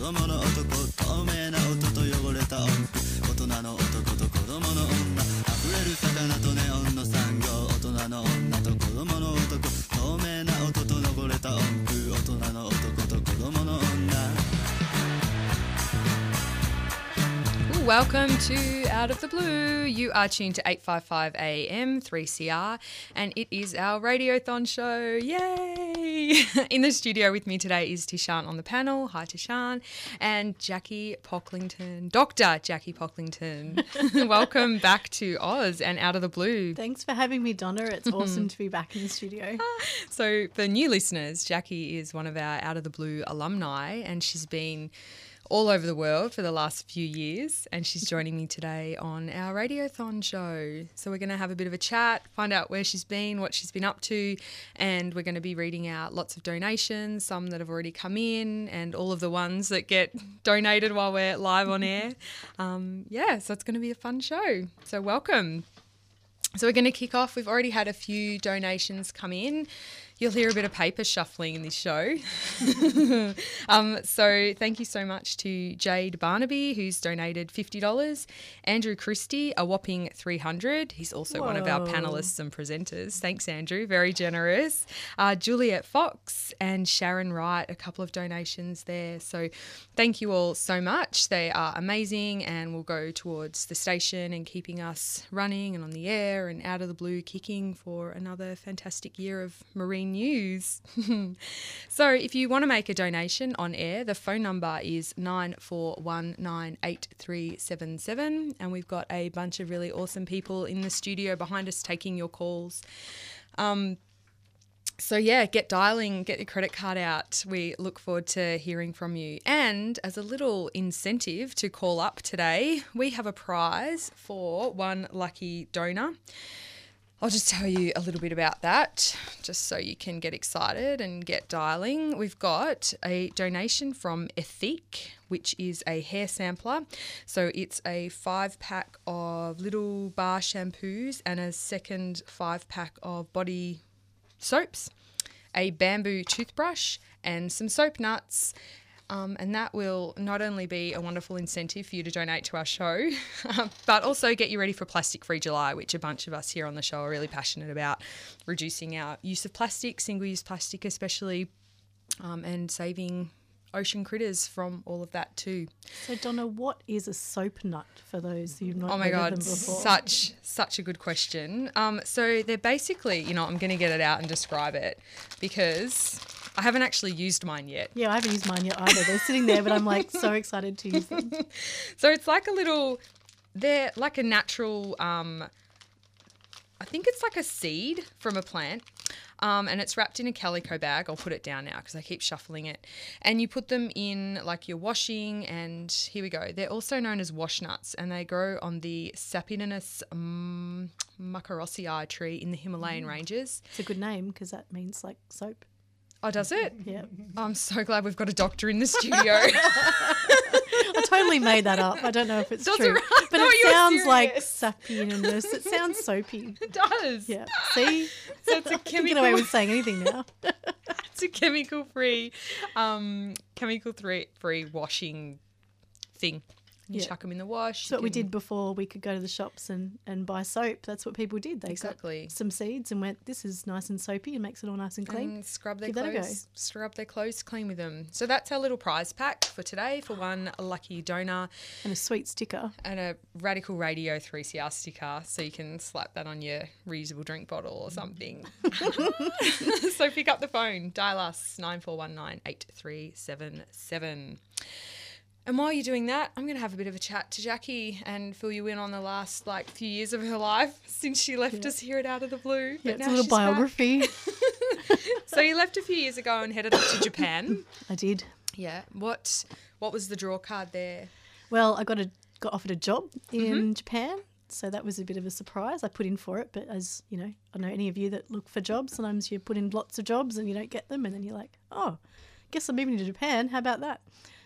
供の男透明な音と汚れた音符大人の男と子供の女溢れる魚とネオンの産業大人の女と子供の男透明な音と汚れた音符大人の男と子供の女 Ooh, Welcome to Out of the Blue. You are tuned to 855 AM 3CR, and it is our Radiothon show. Yay! In the studio with me today is Tishan on the panel. Hi, Tishan. And Jackie Pocklington, Dr. Jackie Pocklington. Welcome back to Oz and Out of the Blue. Thanks for having me, Donna. It's awesome to be back in the studio. So, for new listeners, Jackie is one of our Out of the Blue alumni, and she's been all over the world for the last few years. And she's joining me today on our Radiothon show. So, we're going to have a bit of a chat, find out where she's been, what she's been up to, and we're going to be reading out lots of donations, some that have already come in, and all of the ones that get donated while we're live on air. Um, yeah, so it's going to be a fun show. So, welcome. So we're going to kick off. We've already had a few donations come in. You'll hear a bit of paper shuffling in this show. um, so thank you so much to Jade Barnaby, who's donated $50. Andrew Christie, a whopping 300 He's also one of our panelists and presenters. Thanks, Andrew. Very generous. Uh, Juliet Fox and Sharon Wright, a couple of donations there. So thank you all so much. They are amazing and will go towards the station and keeping us running and on the air and out of the blue kicking for another fantastic year of marine news. so if you want to make a donation on air, the phone number is 94198377 and we've got a bunch of really awesome people in the studio behind us taking your calls. Um, so yeah, get dialing, get your credit card out. We look forward to hearing from you. And as a little incentive to call up today, we have a prize for one lucky donor. I'll just tell you a little bit about that, just so you can get excited and get dialing. We've got a donation from Ethique, which is a hair sampler. So it's a five pack of little bar shampoos and a second five pack of body soaps, a bamboo toothbrush, and some soap nuts. Um, and that will not only be a wonderful incentive for you to donate to our show, but also get you ready for Plastic Free July, which a bunch of us here on the show are really passionate about reducing our use of plastic, single use plastic especially, um, and saving ocean critters from all of that too. So, Donna, what is a soap nut for those who've not Oh my heard of god, such such a good question. Um, so they're basically, you know, I'm going to get it out and describe it because I haven't actually used mine yet. yeah, I haven't used mine yet either. They're sitting there, but I'm like so excited to use them. So it's like a little, they're like a natural. Um, I think it's like a seed from a plant. Um, and it's wrapped in a calico bag. I'll put it down now because I keep shuffling it. And you put them in like your washing, and here we go. They're also known as wash nuts, and they grow on the Sapindus um, mukorossi tree in the Himalayan ranges. It's a good name because that means like soap. Oh, does it? Yeah. I'm so glad we've got a doctor in the studio. I totally made that up. I don't know if it's Does it true. right? But No, it sounds like serious. sappiness. It sounds soapy. it does. Yeah. See? So it's a can get away with saying anything now. it's a chemical free, um, chemical free washing thing. You Yeah. chuck them in the wash. That's what we did before we could go to the shops and, and buy soap. That's what people did. They Exactly. got some seeds and went, this is nice and soapy and makes it all nice and clean. And scrub their Give that a go. clothes, scrub their clothes clean with them. So that's our little prize pack for today for one lucky donor And a sweet sticker. and a Radical Radio 3CR sticker, so you can slap that on your reusable drink bottle or something. so pick up the phone, dial us nine four one nine eight three seven seven. And while you're doing that, I'm going to have a bit of a chat to Jackie and fill you in on the last like few years of her life since she left us here at Out of the Blue. Yeah, it's a little biography. So you left a few years ago and headed up to Japan. I did. Yeah. What What was the draw card there? Well, I got a got offered a job in Mm-hmm. Japan, so that was a bit of a surprise. I put in for it, but as you know, I don't know any of you that look for jobs. Sometimes you put in lots of jobs and you don't get them, and then you're like, oh, guess I'm moving to Japan. How about that?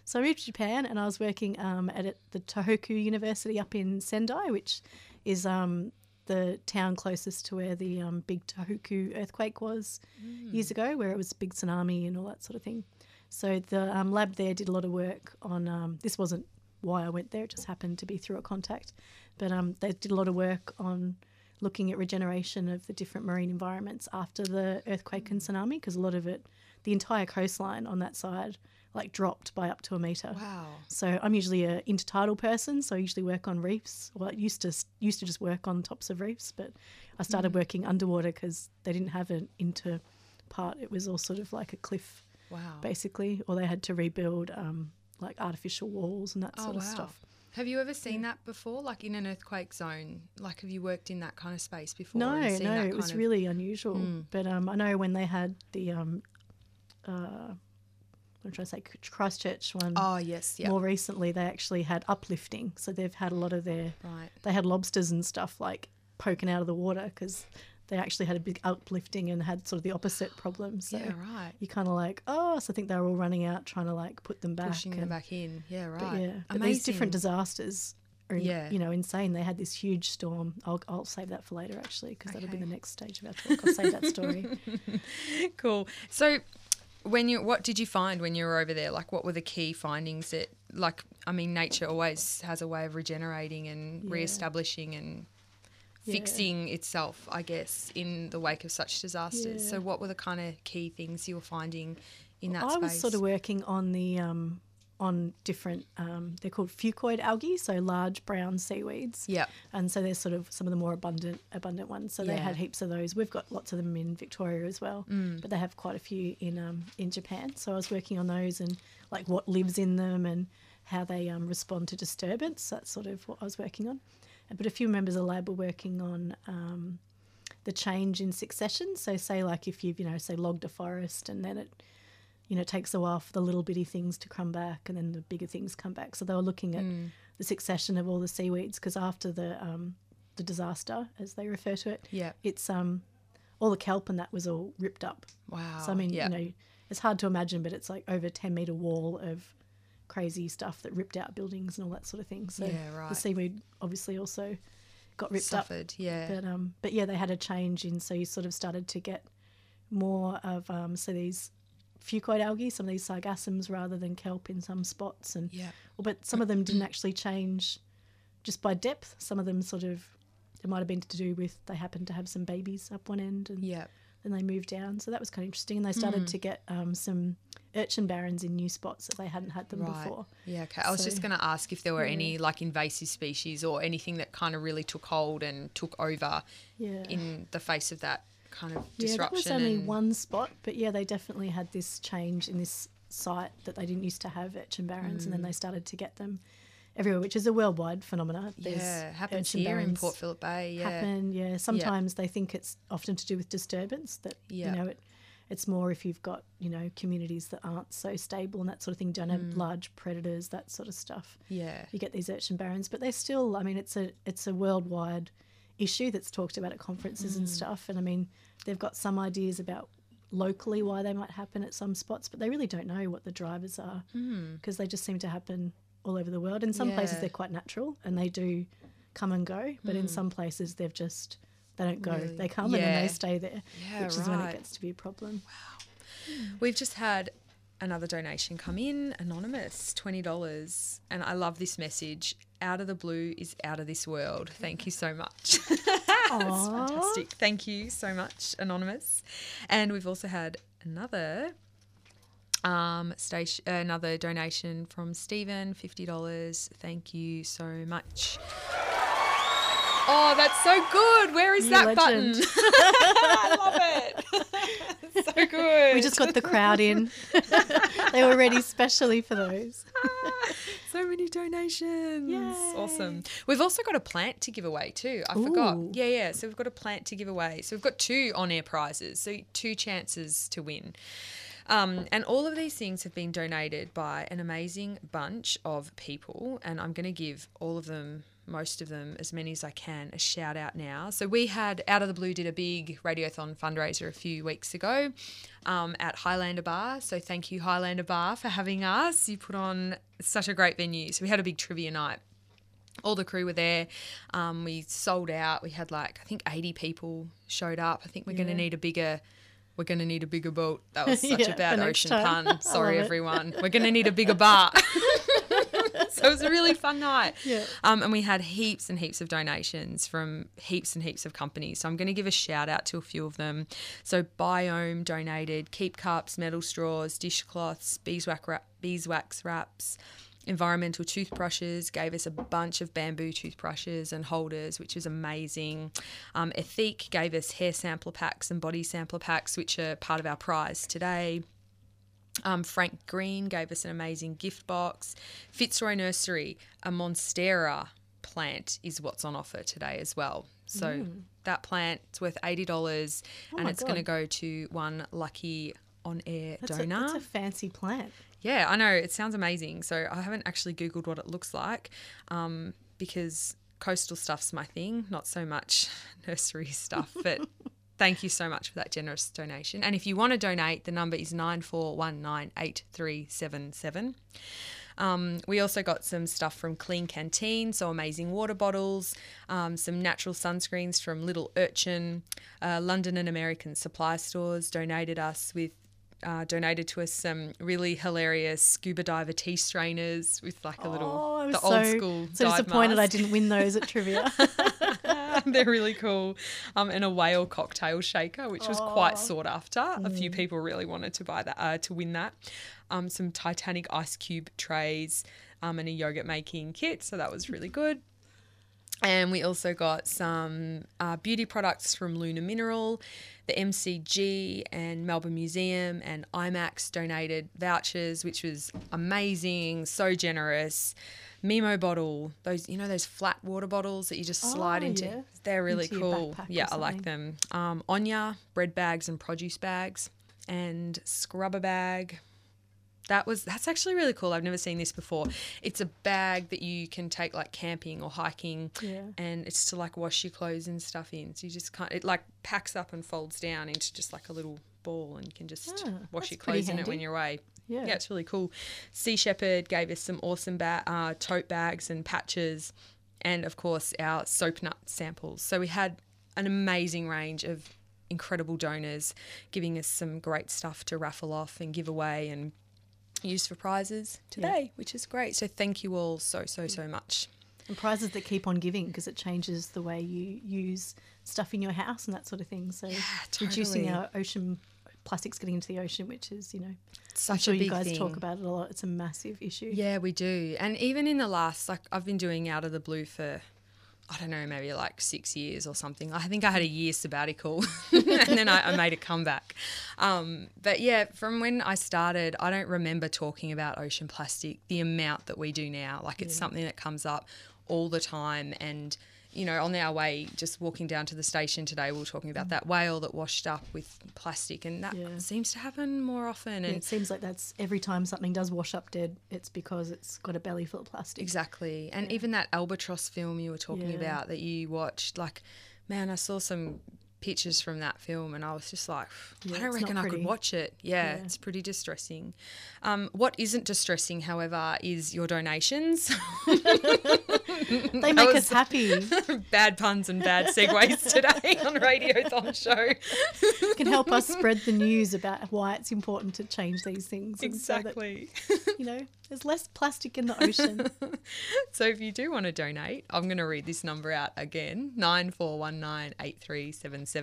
So I moved to Japan, and I was working um, at the Tohoku University up in Sendai, which is um, the town closest to where the um, big Tohoku earthquake was years ago, where it was a big tsunami and all that sort of thing. So the um, lab there did a lot of work on. Um, this wasn't why I went there; it just happened to be through a contact. But um, they did a lot of work on looking at regeneration of the different marine environments after the earthquake and tsunami, because a lot of it, the entire coastline on that side, like dropped by up to a meter. Wow. So I'm usually a intertidal person, so I usually work on reefs. Well, I used to used to just work on tops of reefs, but I started Mm. working underwater because they didn't have an inter part. It was all sort of like a cliff, Wow. basically, or they had to rebuild um, like artificial walls and that Oh, sort wow. of stuff. Have you ever seen that before, like in an earthquake zone? Like, have you worked in that kind of space before? No, no, it was of- Mm. really unusual. But um, I know when they had the um, uh, I'm trying to say Christchurch one. Oh yes, yeah. More recently, they actually had uplifting, so they've had a lot of their Right. they had lobsters and stuff like poking out of the water because they actually had a big uplifting and had sort of the opposite problem. So Yeah, right. you kind of like, oh, so I think they were all running out trying to like put them back. Pushing them back in. Yeah, right. But yeah, but Amazing. these different disasters are, Yeah. you know, insane. They had this huge storm. I'll, I'll save that for later, actually, because that'll be the next stage of our talk. I'll save that story. cool. So, when you, what did you find when you were over there? Like, what were the key findings that, like, I mean, nature always has a way of regenerating and Yeah. re-establishing and Yeah. fixing itself, I guess, in the wake of such disasters. Yeah. So, what were the kind of key things you were finding in that I space? was sort of working on the um, on different. Um, they're called fucoid algae, so large brown seaweeds. Yeah. And so there's sort of some of the more abundant abundant ones. So they had heaps of those. We've got lots of them in Victoria as well, Mm. but they have quite a few in um, in Japan. So I was working on those and like what lives in them and how they um, respond to disturbance. That's sort of what I was working on. But a few members of the lab were working on um, the change in succession. So say like if you've you know say logged a forest and then it you know it takes a while for the little bitty things to come back and then the bigger things come back. So they were looking at Mm. the succession of all the seaweeds because after the um, the disaster, as they refer to it, Yeah. it's um all the kelp and that was all ripped up. Wow. So I mean, yeah. you know, it's hard to imagine, but it's like over ten meter wall of crazy stuff that ripped out buildings and all that sort of thing. So Yeah, right. the seaweed obviously also got ripped up. suffered. Yeah. But um, but yeah, they had a change in, so you sort of started to get more of um, so these fucoid algae, some of these sargassums rather than kelp in some spots, and Yeah. well, but some of them didn't actually change just by depth. Some of them sort of it might have been to do with they happened to have some babies up one end, and yeah. then they moved down. So that was kind of interesting, and they started Hmm. to get um, some urchin barrens in new spots that they hadn't had them Right. before. Yeah, okay. I was just going to ask if there were any like invasive species or anything that kind of really took hold and took over Yeah. in the face of that kind of disruption. Yeah, that was only and- one spot, but yeah, they definitely had this change in this site that they didn't used to have urchin barrens, and then they started to get them everywhere, which is a worldwide phenomenon. There's Yeah, happens here in Port Phillip Bay. Yeah. Happen, yeah. Sometimes they think it's often to do with disturbance. That Yeah. you know, it, it's more if you've got you know communities that aren't so stable and that sort of thing, don't have Mm. large predators, that sort of stuff Yeah. you get these urchin barrens, but they're still. I mean, it's a it's a worldwide issue that's talked about at conferences Mm. and stuff. And I mean, they've got some ideas about locally why they might happen at some spots, but they really don't know what the drivers are because they just seem to happen all over the world. In some places, Hmm. They're quite natural and they do come and go, but in some places, they've just they don't go. Really? They come and then they stay there, Yeah, which is when it gets to be a problem. Wow, We've just had another donation come in, anonymous, twenty dollars, and I love this message. Out of the blue is out of this world. Thank you so much. That's fantastic. Thank you so much, anonymous. And we've also had another um, station, another donation from Stephen, fifty dollars. Thank you so much. Oh, that's so good. Where is You that button? I love it. so good. We just got the crowd in. they were ready specially for those. So many donations. Yay. Awesome. We've also got a plant to give away too. I forgot. Yeah, yeah. So we've got a plant to give away. So we've got two on air prizes. So two chances to win. Um, and all of these things have been donated by an amazing bunch of people. And I'm going to give all of them, most of them, as many as I can, a shout out now. So we had Out of the Blue did a big Radiothon fundraiser a few weeks ago um, at Highlander Bar. So thank you, Highlander Bar, for having us. You put on such a great venue. So we had a big trivia night all the crew were there. Um, we sold out. We had like I think eighty people showed up. I think we're going to need a bigger. We're going to need a bigger boat. That was such Yeah, a bad ocean pun. Sorry, everyone. We're going to need a bigger bar. so it was a really fun night. Yeah. Um, and we had heaps and heaps of donations from heaps and heaps of companies. So I'm going to give a shout out to a few of them. So Biome donated keep cups, metal straws, dishcloths, beeswax, wrap, beeswax wraps. Environmental toothbrushes gave us a bunch of bamboo toothbrushes and holders, which was amazing. Um, Ethique gave us hair sampler packs and body sampler packs, which are part of our prize today. Um, Frank Green gave us an amazing gift box. Fitzroy Nursery, a Monstera plant is what's on offer today as well. So that plant is worth eighty dollars, and Mm. Oh my it's going to go to one lucky on-air That's a, donor. that's a fancy plant. Yeah, I know. It sounds amazing. So I haven't actually Googled what it looks like um, because coastal stuff's my thing, not so much nursery stuff. But thank you so much for that generous donation. And if you want to donate, the number is 94198377. Um, we also got some stuff from Klean Kanteen, so amazing water bottles, um, some natural sunscreens from Little Urchin, uh, London and American supply stores donated us with. Uh, donated to us some really hilarious scuba diver tea strainers with like a little Oh, I was the so, old school so disappointed I didn't win those at trivia. They're really cool. Um, and a whale cocktail shaker, which was quite sought after. A few people really wanted to buy that, uh, to win that. Um, some Titanic ice cube trays, um, and a yogurt making kit. So that was really good. And we also got some uh, beauty products from Luna Mineral, the MCG and Melbourne Museum and IMAX donated vouchers, which was amazing, so generous. memobottle, those you know those flat water bottles that you just slide Oh, into. yeah. They're really Into cool. Yeah, I like them. Um, Onya bread bags and produce bags, and scrubber bag that was that's actually really cool. I've never seen this before. It's a bag that you can take like camping or hiking, Yeah. and it's to like wash your clothes and stuff in. So you just can't. It like packs up and folds down into just like a little ball, and you can just Ah, wash your clothes in it when you're away. Yeah. yeah, it's really cool. Sea Shepherd gave us some awesome ba- uh, tote bags and patches, and of course our soap nut samples. So we had an amazing range of incredible donors giving us some great stuff to raffle off and give away and use for prizes today, which is great. So thank you all so so so mm. much. and prizes that keep on giving because it changes the way you use stuff in your house and that sort of thing. So reducing totally. our ocean plastics getting into the ocean, which is you know, I'm Such sure a you guys thing. talk about it a lot. It's a massive issue. Yeah, we do. And even in the last, like, I've been doing Out of the Blue for, I don't know, maybe like six years or something. I think I had a year sabbatical and then I, I made a comeback. Um, but yeah, from when I started, I don't remember talking about ocean plastic, the amount that we do now. Like, it's something that comes up all the time. And, you know, on our way, just walking down to the station today, we were talking about mm. that whale that washed up with plastic, and that Yeah. seems to happen more often. Yeah, And it seems like that's every time something does wash up dead, it's because it's got a belly full of plastic. Exactly. And even that albatross film you were talking Yeah. about that you watched, like, man, I saw some pictures from that film, and I was just like, Yeah, I don't reckon I could watch it. Yeah, Yeah. it's pretty distressing. Um, what isn't distressing, however, is your donations. They make us happy. bad puns and bad segues today on Radiothon Show. can help us spread the news about why it's important to change these things. and so that, Exactly. you know, there's less plastic in the ocean. So if you do want to donate, I'm going to read this number out again 94198377.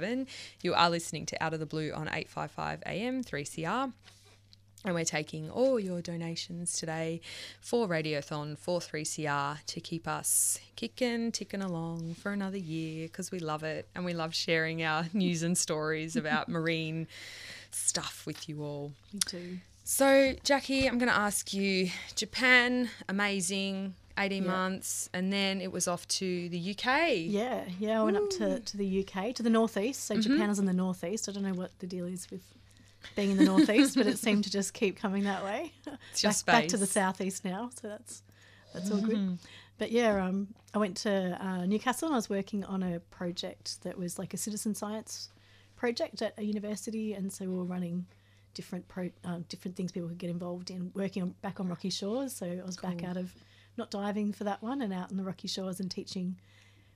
You are listening to Out of the Blue on 855 AM 3CR. And we're taking all your donations today for Radiothon for 3CR to keep us kicking, ticking along for another year because we love it and we love sharing our news and stories about marine stuff with you all. we do. So, Jackie, I'm going to ask you Japan, amazing, 18 Yeah. months, and then it was off to the UK. Yeah, yeah. I went up to, to the UK, to the northeast. So Japan is in the northeast. I don't know what the deal is with being in the northeast, but it seemed to just keep coming that way. It's back, back to the southeast now, so that's that's all good. But yeah, um, I went to uh, Newcastle and I was working on a project that was like a citizen science project at a university, and so we were running different pro uh, different things people could get involved in. Working on, back on rocky shores, so I was back out of not diving for that one and out in the rocky shores and teaching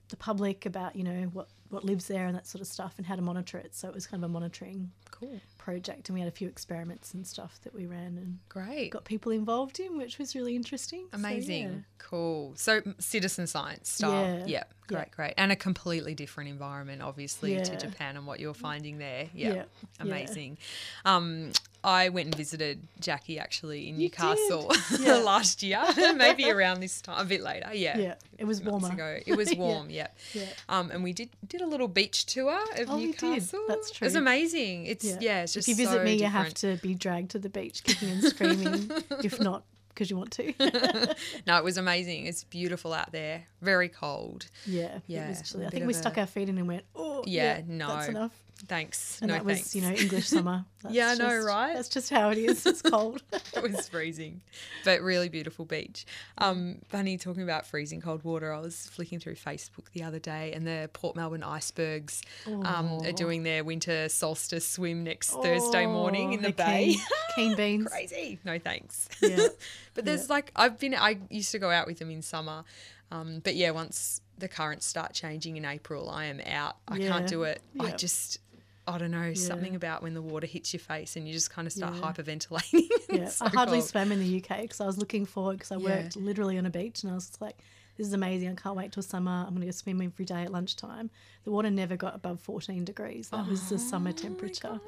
the public about you know what what lives there and that sort of stuff and how to monitor it. So it was kind of a monitoring Cool. project, and we had a few experiments and stuff that we ran and Great. got people involved in, which was really interesting. So, Amazing. yeah. Cool. So, citizen science style. Yeah. Yeah. Great, Yeah. great. And a completely different environment, obviously, to Japan and what you're finding there. Yeah. Amazing. Um, I went and visited Jackie actually in You? Newcastle Yeah. last year, maybe around this time, a bit later. Yeah. Yeah, it was warmer. ago. It was warm, yeah. Yeah. Um, and we did did a little beach tour of Oh, did. Newcastle. That's It was amazing. It's yeah, it's just if you visit so me, you have to be dragged to the beach, kicking and screaming. if not, because you want to. No, it was amazing. It's beautiful out there. Very cold. yeah, Yeah, It was chilly. a I think we stuck a- our feet in and went, oh, Yeah, yeah, no. that's enough. Thanks. And no that was, thanks. you know, English summer. That's Yeah, I know, just- right? That's just how it is. It's cold. it was freezing, but really beautiful beach. Um, funny talking about freezing cold water. I was flicking through Facebook the other day, and the Port Melbourne icebergs um, are doing their winter solstice swim next Thursday morning in the okay. bay. Keen beans. Crazy. No thanks. Yeah. but there's like I've been I used to go out with them in summer, um, but yeah, once the currents start changing in April, I am out. I Yeah. can't do it. I just I don't know something about when the water hits your face and you just kind of start Yeah. hyperventilating. Yeah, It's I hardly cold. swam in the UK because I was looking forward because I Yeah. worked literally on a beach and I was just like, this is amazing. I can't wait till summer. I'm going to go swim every day at lunchtime. The water never got above 14 degrees. That was the Oh summer temperature.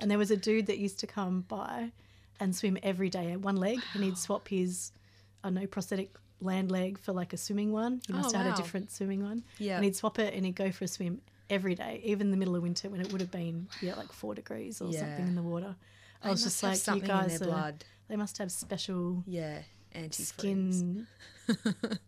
And there was a dude that used to come by and swim every day at one leg and he'd swap his, I don't know, prosthetic land leg for like a swimming one. He must Oh, have had wow. a different swimming one. Yeah. And he'd swap it and he'd go for a swim every day, even in the middle of winter when it would have been, yeah, like four degrees or Yeah. something in the water. I They was just like, you guys are, blood. they must have special Yeah, antifreeze. skin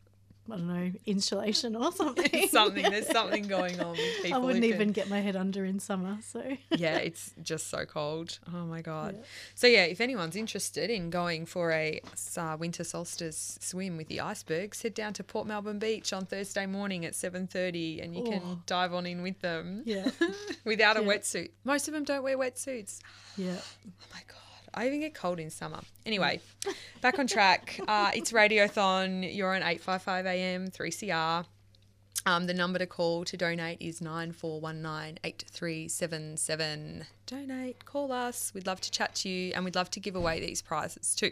I don't know, insulation or something. something. There's something going on with I people. who wouldn't can- even get my head under in summer, so yeah, it's just so cold. Oh my god. Yeah. So yeah, if anyone's interested in going for a uh, winter solstice swim with the icebergs, head down to Port Melbourne Beach on Thursday morning at 7:30 and you Oh. can dive on in with them yeah. without a Yeah. wetsuit. Most of them don't wear wetsuits. Yeah. Oh my god. I even get cold in summer. Anyway, back on track. Uh, it's Radiothon. You're on 855 AM 3CR. Um, the number to call to donate is 94198377. Donate, call us. We'd love to chat to you and we'd love to give away these prizes too.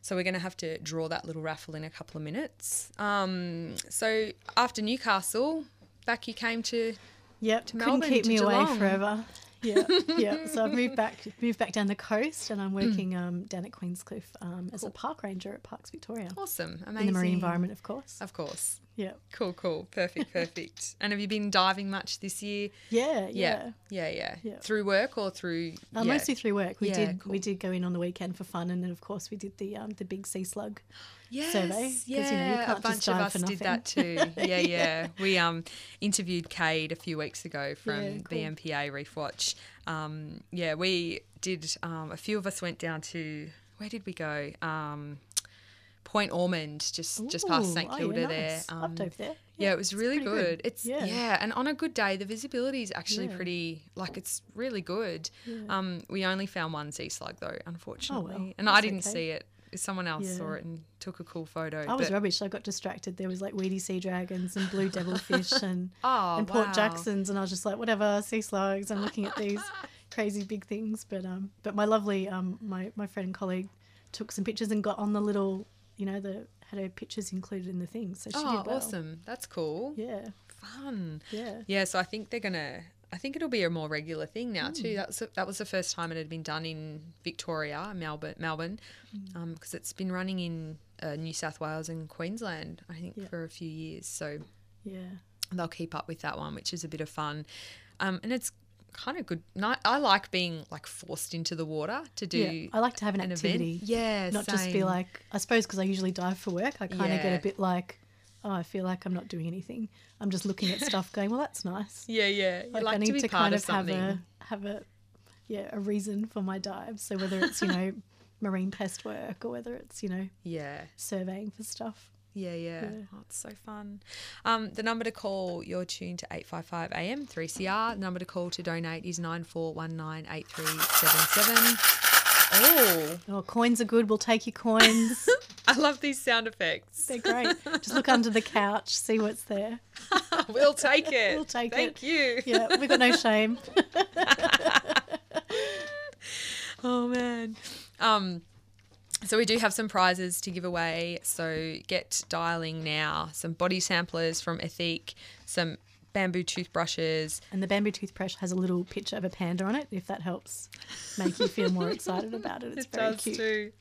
So we're going to have to draw that little raffle in a couple of minutes. Um, so after Newcastle, back you came to Yep. To Couldn't Melbourne, keep me away forever. Yeah. Yeah. So I've moved back moved back down the coast and I'm Mm. working um, down at Queenscliff um, as a park ranger at Parks Victoria. awesome, amazing. In the marine environment, of course. Of course. Yeah. Cool, cool. Perfect, perfect. and have you been diving much this year? Yeah. Yeah. Yeah, yeah. Yeah. Through work or through Uh, yeah. Mostly through work. We Yeah, did cool. we did go in on the weekend for fun, and then of course we did the um, the big sea slug yes, survey, 'cause, you know, you Yeah, a bunch of us did that too. Yeah, yeah. We um interviewed Cade a few weeks ago from Yeah, cool. VNPA Reef Watch. Um, yeah, we did. Um, a few of us went down to where did we go? Um, Point Ormond, just just past Ooh, St oh, yeah, Kilda nice. there. I've there. Yeah, it was really good. good. It's Yeah. yeah. and on a good day, the visibility is actually Yeah. pretty like it's really good. Um, we only found one sea slug though, unfortunately, and I didn't okay. see it. Someone else Yeah. saw it and took a cool photo. I was rubbish. I got distracted. There was like weedy sea dragons and blue devilfish and Oh, and Port wow. Jacksons, and I was just like, whatever, sea slugs. I'm looking at these crazy big things, but um, but my lovely um, my my friend and colleague took some pictures and got on the little, you know, the had her pictures included in the thing, so she Oh, did well. awesome! That's cool. Yeah, Fun. yeah. Yeah, so I think they're gonna. I think it'll be a more regular thing now Hmm. too. That's that was the first time it had been done in Victoria, Melbourne, Melbourne, because it's been running in uh, New South Wales and Queensland, I think, Yeah. for a few years. So Yeah. they'll keep up with that one, which is a bit of fun, um, and it's kind of good. ni- I like being like forced into the water to do. yeah. I like to have an, an activity. event. Yeah, Not just be like, I suppose because I usually dive for work, I kind of get a bit like, oh, I feel like I'm not doing anything. I'm just looking at stuff going, well, that's nice. Yeah, yeah. Like, like, I need to be to, part kind of of have a have a yeah a reason for my dives. So whether it's you know marine pest work or whether it's you know Yeah. surveying for stuff. Yeah, yeah. Yeah. Oh, it's so fun. Um, the number to call, you're tuned to 855 AM 3CR. The number to call to donate is 94198377. Oh, Oh, coins are good. We'll take your coins. I love these sound effects. They're great. Just look under the couch, see what's there. we'll take it. We'll take Thank it. Thank you. Yeah, we've got no shame. Oh man. Um so we do have some prizes to give away. So get dialing now. Some body samplers from Ethique, some bamboo toothbrushes, And the bamboo toothbrush has a little picture of a panda on it. If that helps make you feel more excited about it, it's it very does cute. too.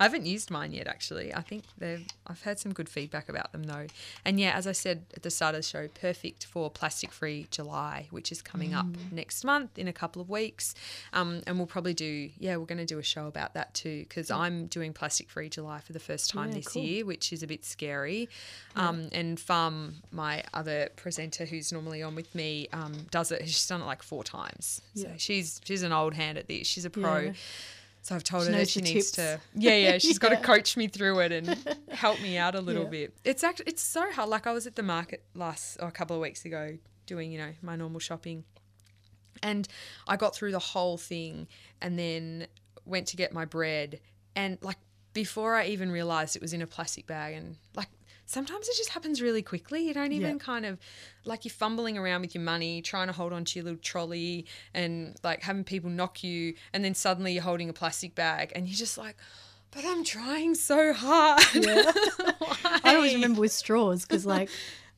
I haven't used mine yet, actually. I think they've. I've heard some good feedback about them though. And yeah, as I said at the start of the show, perfect for plastic-free July, which is coming up Mm. next month in a couple of weeks. Um, and we'll probably do. Yeah, we're going to do a show about that too because I'm doing plastic-free July for the first time Yeah, this cool. year, which is a bit scary. Um, and Farm, my other presenter who's normally on with me, um, does it. She's done it like four times. So Yeah. she's she's an old hand at this. She's a pro. Yeah. So I've told She her that she needs tips. to. Yeah, yeah. She's got to coach me through it and help me out a little Yeah. bit. It's actually it's so hard. Like I was at the market last or a couple of weeks ago doing you know my normal shopping, and I got through the whole thing and then went to get my bread and like before I even realized it was in a plastic bag and like sometimes it just happens really quickly. You don't even Yeah. kind of like you're fumbling around with your money, trying to hold onto your little trolley and like having people knock you and then suddenly you're holding a plastic bag and you're just like, but I'm trying so hard. I always remember with straws because like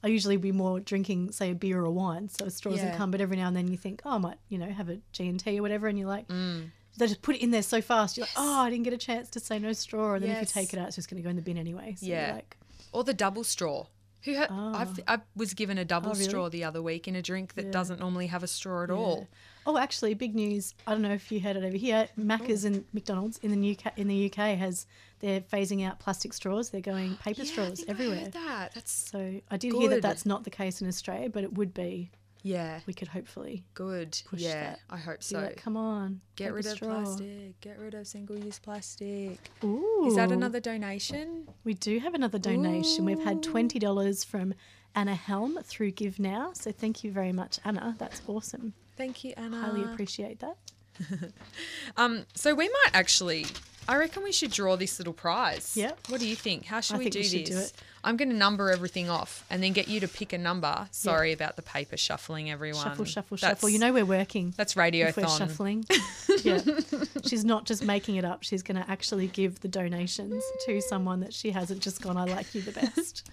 I usually be more drinking say a beer or wine, so straws Yeah. come. But every now and then you think, oh, I might you know have a G and T or whatever, and you're like. Mm. They just put it in there so fast. You're like, oh, I didn't get a chance to say no straw. And then if you take it out, it's just going to go in the bin anyway. So you're Yeah. like, Or the double straw. Who ha- ah. I've, I was given a double Oh, really? straw the other week in a drink that Yeah. doesn't normally have a straw at yeah. all. Oh, actually, big news. I don't know if you heard it over here. Macca's and McDonald's in the UK in the UK has they're phasing out plastic straws. They're going paper Yeah, straws everywhere. that. That's So I did hear that that's not the case in Australia, but it would be. Yeah, We could hopefully good. push yeah, that. I hope so. like, come on, Get rid of straw." plastic. Get rid of single-use plastic. Ooh, Is that another donation? We do have another donation. We've had twenty dollars from Anna Helm through Give Now. So thank you very much, Anna. That's awesome. Thank you, Anna. Highly appreciate that. Um, so we might actually. I reckon we should draw this little prize. Yep. What do you think? How should I we think do we should this? do it. I'm going to number everything off and then get you to pick a number. Sorry about the paper shuffling, everyone. Shuffle, shuffle, That's- shuffle. You know we're working. that's if we're radiothon. shuffling. yeah. She's not just making it up. She's going to actually give the donations to someone that she hasn't just gone, I like you the best.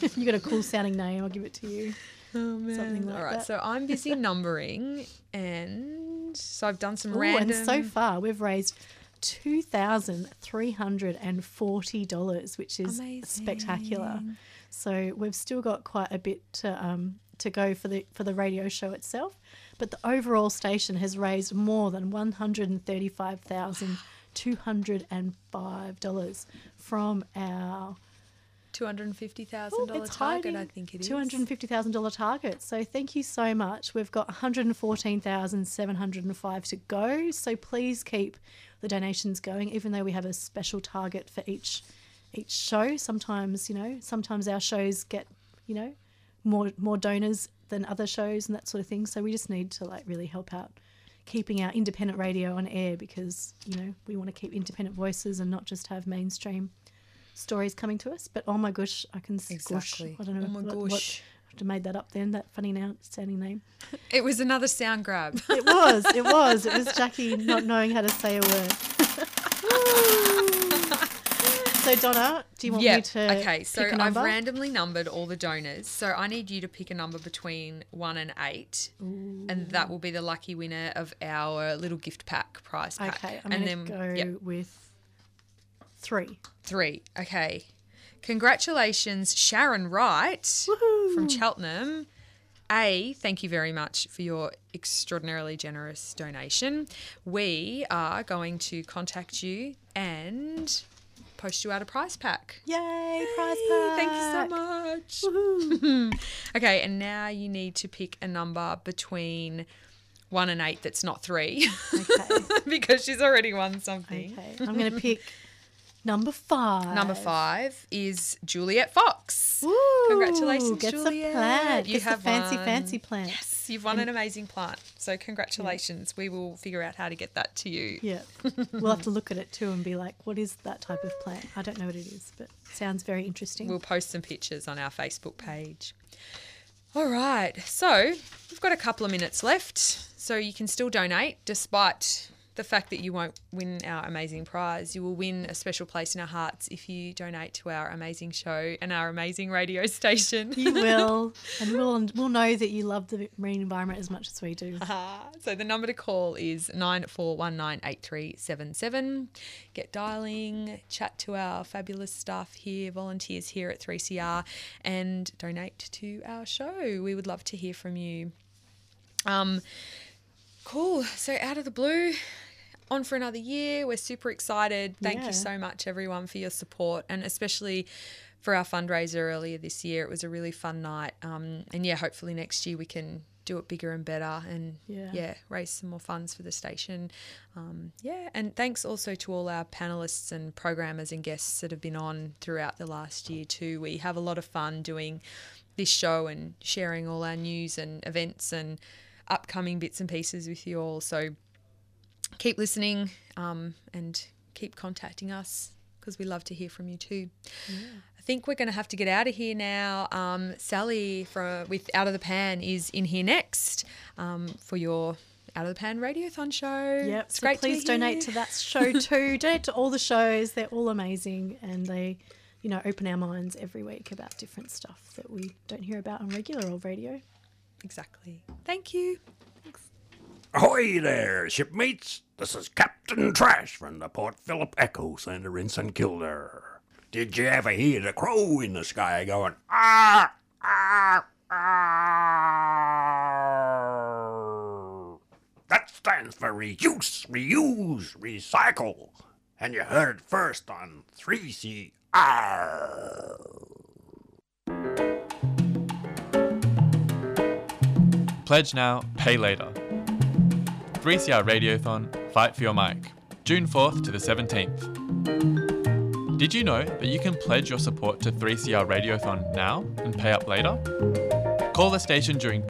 you got a cool sounding name. I'll give it to you. Oh man! Something like All right, that. so I'm busy numbering, and so I've done some Ooh, random. and so far we've raised two thousand three hundred and forty dollars, which is spectacular. So we've still got quite a bit to um, to go for the for the radio show itself, but the overall station has raised more than one hundred and thirty five thousand two hundred and five dollars from our two hundred and fifty thousand dollar target. I think it is Two hundred and fifty thousand dollar target. So thank you so much. We've got one hundred and fourteen thousand seven hundred and five to go. So please keep the donations going, even though we have a special target for each each show. Sometimes, you know, sometimes our shows get, you know, more more donors than other shows and that sort of thing. So we just need to like really help out keeping our independent radio on air because, you know, we want to keep independent voices and not just have mainstream stories coming to us. But oh my gosh, I can Exactly. Gosh, I don't know Oh my what, what I made that up then. That funny now sounding name. It was another sound grab. It was. It was. It was Jackie not knowing how to say a word. so Donna, do you want yeah. me to? okay. So pick a I've randomly numbered all the donors. So I need you to pick a number between one and eight, and that will be the lucky winner of our little gift pack prize pack. Okay, I'm and going to go yep, with three. three. Okay. Congratulations, Sharon Wright from Cheltenham. A, thank you very much for your extraordinarily generous donation. We are going to contact you and post you out a prize pack. Yay! Prize pack. Thank you so much. okay, and now you need to pick a number between one and eight that's not three Okay. because she's already won something. Okay. I'm going to pick number five. Number five is Juliet Fox. Woo, Congratulations, gets Juliet. a plant. You Gets have the fancy, fancy plant. Yes, you've won an amazing plant. So congratulations. We will figure out how to get that to you. Yeah. we'll have to look at it too and be like, what is that type of plant? I don't know what it is, but it sounds very interesting. We'll post some pictures on our Facebook page. All right. So we've got a couple of minutes left. So you can still donate despite the fact that you won't win our amazing prize. You will win a special place in our hearts if you donate to our amazing show and our amazing radio station. you will, and we'll we'll know that you love the marine environment as much as we do. So the number to call is 94198377. Get dialing, chat to our fabulous staff here, volunteers here at 3CR, and donate to our show. We would love to hear from you. Um, cool. So out of the blue, on for another year. We're super excited. Thank Yeah. you so much, everyone, for your support, and especially for our fundraiser earlier this year. It was a really fun night. Um, and yeah, hopefully next year we can do it bigger and better and Yeah. raise some more funds for the station. Um, yeah, and thanks also to all our panelists and programmers and guests that have been on throughout the last year too. We have a lot of fun doing this show and sharing all our news and events and upcoming bits and pieces with you all. So keep listening um, and keep contacting us because we love to hear from you too. I think we're going to have to get out of here now. Um, Sally from with Out of the Pan is in here next um, for your Out of the Pan Radiothon show. Yep. it's so great. please to donate to that show too. donate to all the shows. They're all amazing and they, you know, open our minds every week about different stuff that we don't hear about on regular old radio. Exactly. Thank you. Thanks. Ahoy there, shipmates! This is Captain Trash from the Port Phillip EcoCentre in St Kilda. Did you ever hear the crow in the sky going, ah, ah, ah? That stands for reuse, reuse, recycle. And you heard it first on 3CR. Pledge now, pay later. 3CR Radiothon, Fight for Your Mic, June 4th to the 17th. Did you know that you can pledge your support to 3CR Radiothon now and pay up later? Call the station during